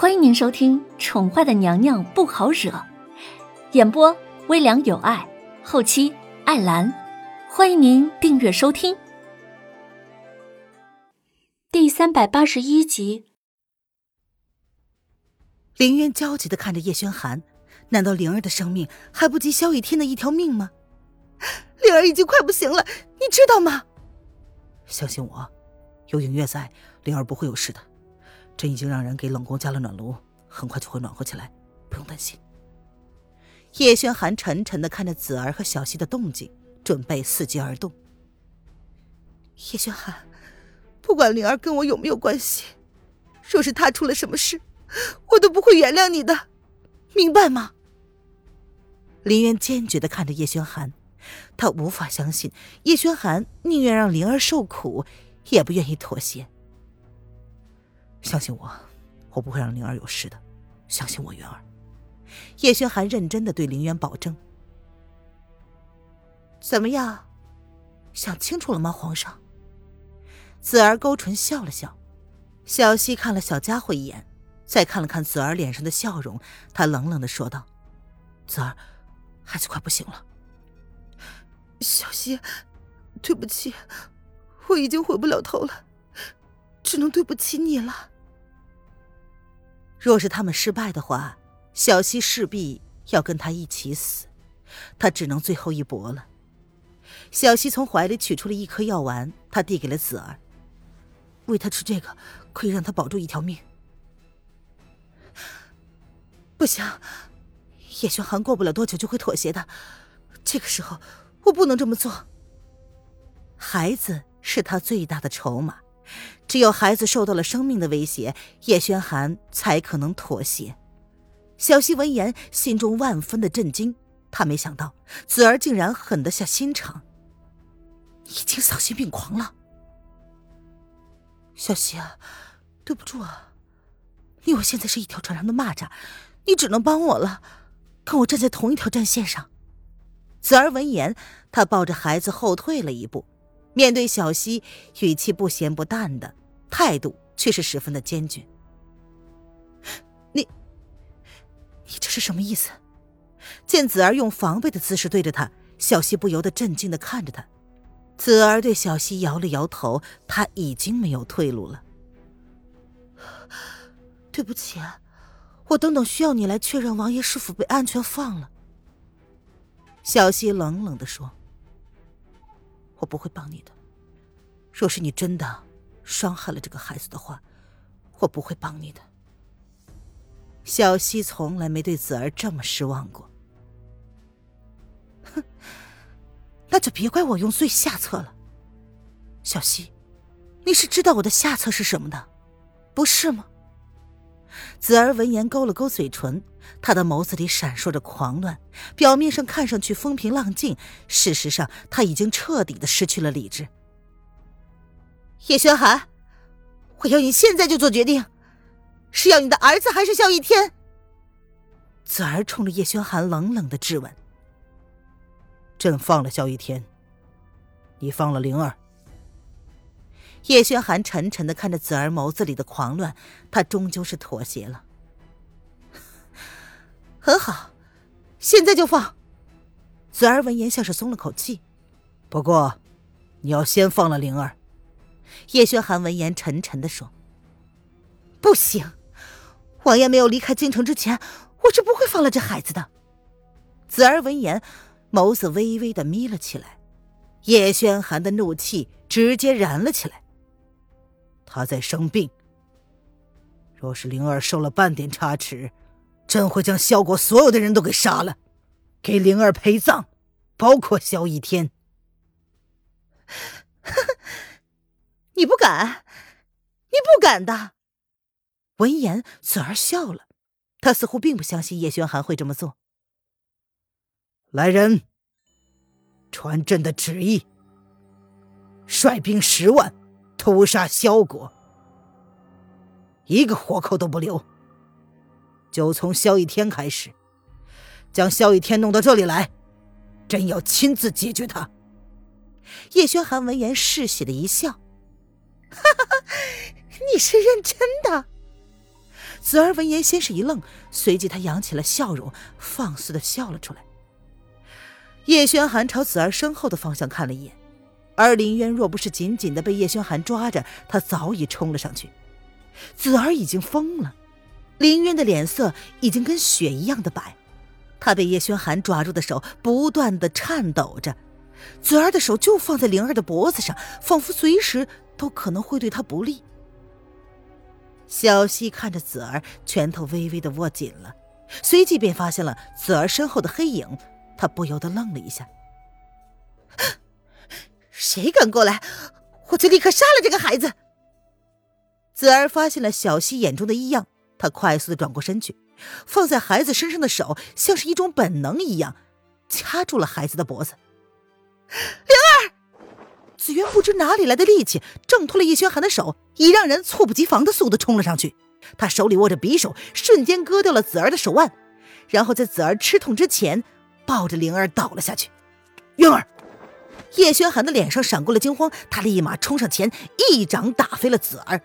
欢迎您收听《宠坏的娘娘不好惹》，演播微凉有爱，后期艾兰。欢迎您订阅收听。第三百八十一集。林渊焦急的看着叶轩寒，难道灵儿的生命还不及萧雨天的一条命吗？灵儿已经快不行了，你知道吗？相信我，有影月在，灵儿不会有事的。朕已经让人给冷宫加了暖炉，很快就会暖和起来，不用担心。叶轩寒沉沉的看着子儿和小溪的动静，准备伺机而动。叶轩寒，不管灵儿跟我有没有关系，若是她出了什么事，我都不会原谅你的，明白吗？林渊坚决的看着叶轩寒，他无法相信叶轩寒宁愿让灵儿受苦，也不愿意妥协。相信我，我不会让灵儿有事的。相信我，元儿。叶轩寒认真的对林渊保证。怎么样，想清楚了吗，皇上？子儿勾唇笑了笑。小溪看了小家伙一眼，再看了看子儿脸上的笑容，他冷冷的说道：“子儿，孩子快不行了。”小溪，对不起，我已经回不了头了。只能对不起你了。若是他们失败的话，小溪势必要跟他一起死，他只能最后一搏了。小溪从怀里取出了一颗药丸，他递给了子儿，喂他吃这个，可以让他保住一条命。不行，叶轩寒过不了多久就会妥协的，这个时候我不能这么做。孩子是他最大的筹码。只有孩子受到了生命的威胁，叶轩寒才可能妥协。小溪闻言，心中万分的震惊。他没想到子儿竟然狠得下心肠，已经丧心病狂了。小溪啊，对不住啊，你我现在是一条船上的蚂蚱，你只能帮我了，跟我站在同一条战线上。子儿闻言，他抱着孩子后退了一步。面对小溪，语气不咸不淡的，态度却是十分的坚决。你，你这是什么意思？见子儿用防备的姿势对着他，小溪不由得震惊的看着他。子儿对小溪摇了摇头，他已经没有退路了。对不起，我等等需要你来确认王爷是否被安全放了。小溪冷冷的说。我不会帮你的。若是你真的伤害了这个孩子的话，我不会帮你的。小溪从来没对子儿这么失望过。哼，那就别怪我用最下策了。小溪，你是知道我的下策是什么的，不是吗？子儿闻言勾了勾嘴唇，他的眸子里闪烁着狂乱，表面上看上去风平浪静，事实上他已经彻底的失去了理智。叶轩寒，我要你现在就做决定，是要你的儿子还是萧逸天？子儿冲着叶轩寒冷冷的质问：“朕放了萧逸天，你放了灵儿。”叶轩寒沉沉的看着子儿眸子里的狂乱，他终究是妥协了。很好，现在就放。子儿闻言像是松了口气，不过，你要先放了灵儿。叶轩寒闻言沉沉的说：“不行，王爷没有离开京城之前，我是不会放了这孩子的。”子儿闻言，眸子微微的眯了起来，叶轩寒的怒气直接燃了起来。他在生病，若是灵儿受了半点差池，朕会将萧国所有的人都给杀了，给灵儿陪葬，包括萧逸天。你不敢，你不敢的。闻言，子儿笑了，他似乎并不相信叶轩寒会这么做。来人，传朕的旨意，率兵十万。屠杀萧国，一个活口都不留。就从萧逸天开始，将萧逸天弄到这里来，朕要亲自解决他。叶轩寒闻言嗜血的一笑：“哈哈哈，你是认真的？”子儿闻言先是一愣，随即他扬起了笑容，放肆的笑了出来。叶轩寒朝子儿身后的方向看了一眼，而林渊若不是紧紧的被叶轩寒抓着，他早已冲了上去。子儿已经疯了，林渊的脸色已经跟雪一样的白，他被叶轩寒抓住的手不断的颤抖着，子儿的手就放在灵儿的脖子上，仿佛随时都可能会对他不利。小溪看着子儿，拳头微微的握紧了，随即便发现了子儿身后的黑影，他不由得愣了一下。谁敢过来，我就立刻杀了这个孩子！子儿发现了小溪眼中的异样，他快速的转过身去，放在孩子身上的手像是一种本能一样，掐住了孩子的脖子。灵儿。子渊不知哪里来的力气，挣脱了叶轩寒的手，以让人猝不及防的速度冲了上去。他手里握着匕首，瞬间割掉了子儿的手腕，然后在子儿吃痛之前，抱着灵儿倒了下去。渊儿，叶轩寒的脸上闪过了惊慌，他立马冲上前，一掌打飞了子儿，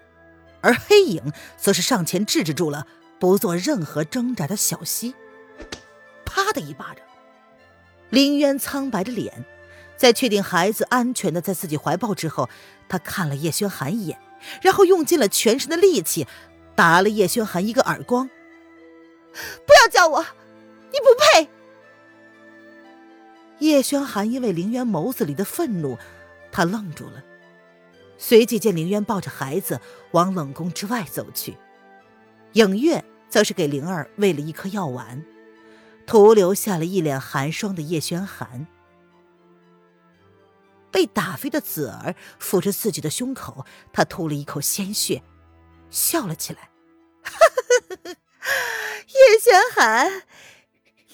而黑影则是上前制止住了不做任何挣扎的小溪。啪的一巴掌，林渊苍白着脸。在确定孩子安全的在自己怀抱之后，他看了叶轩寒一眼，然后用尽了全身的力气，打了叶轩寒一个耳光。不要叫我，你不配！叶轩寒因为凌渊眸子里的愤怒，他愣住了，随即见凌渊抱着孩子往冷宫之外走去，影月则是给灵儿喂了一颗药丸，徒留下了一脸寒霜的叶轩寒。被打飞的子儿抚着自己的胸口，他吐了一口鲜血，笑了起来。叶轩寒，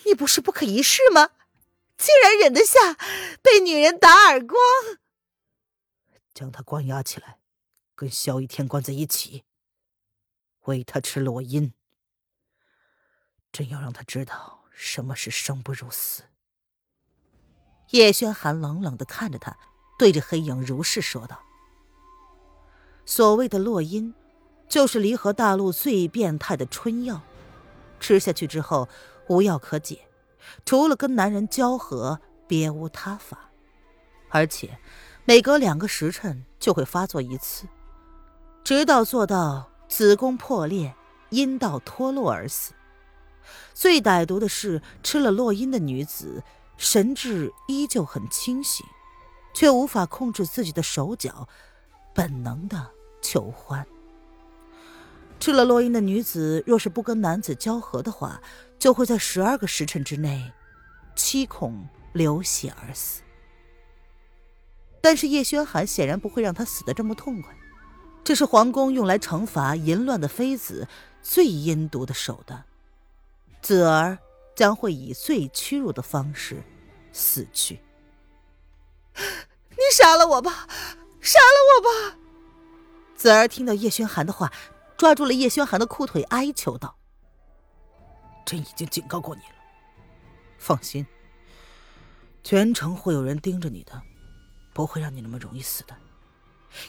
你不是不可一世吗？竟然忍得下被女人打耳光？将他关押起来，跟萧一天关在一起，喂他吃落阴。真要让他知道什么是生不如死。叶轩寒冷冷的看着他。对着黑影如是说道：“所谓的落阴，就是离合大陆最变态的春药，吃下去之后无药可解，除了跟男人交合，别无他法。而且每隔两个时辰就会发作一次，直到做到子宫破裂、阴道脱落而死。最歹毒的是，吃了落阴的女子，神智依旧很清醒。”却无法控制自己的手脚，本能的求欢。吃了落阴的女子，若是不跟男子交合的话，就会在十二个时辰之内，七孔流血而死。但是叶轩寒显然不会让他死的这么痛快，这是皇宫用来惩罚淫乱的妃子最阴毒的手段，子儿将会以最屈辱的方式死去。你杀了我吧，杀了我吧！子儿听到叶轩寒的话，抓住了叶轩寒的裤腿，哀求道：“朕已经警告过你了，放心，全城会有人盯着你的，不会让你那么容易死的。”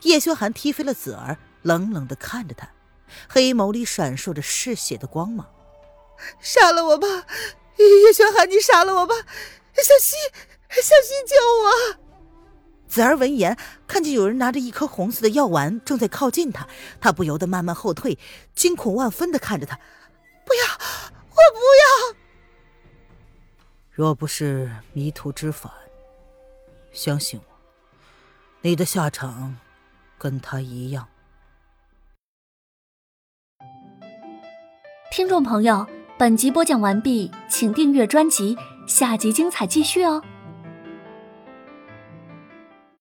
叶修寒踢飞了子儿，冷冷的看着他，黑眸里闪烁着嗜血的光芒：“杀了我吧，叶修寒，你杀了我吧！小溪，小溪，救我！”子儿闻言，看见有人拿着一颗红色的药丸正在靠近他，他不由得慢慢后退，惊恐万分的看着他：“不要，我不要！若不是迷途知返，相信我，你的下场跟他一样。”听众朋友，本集播讲完毕，请订阅专辑，下集精彩继续哦。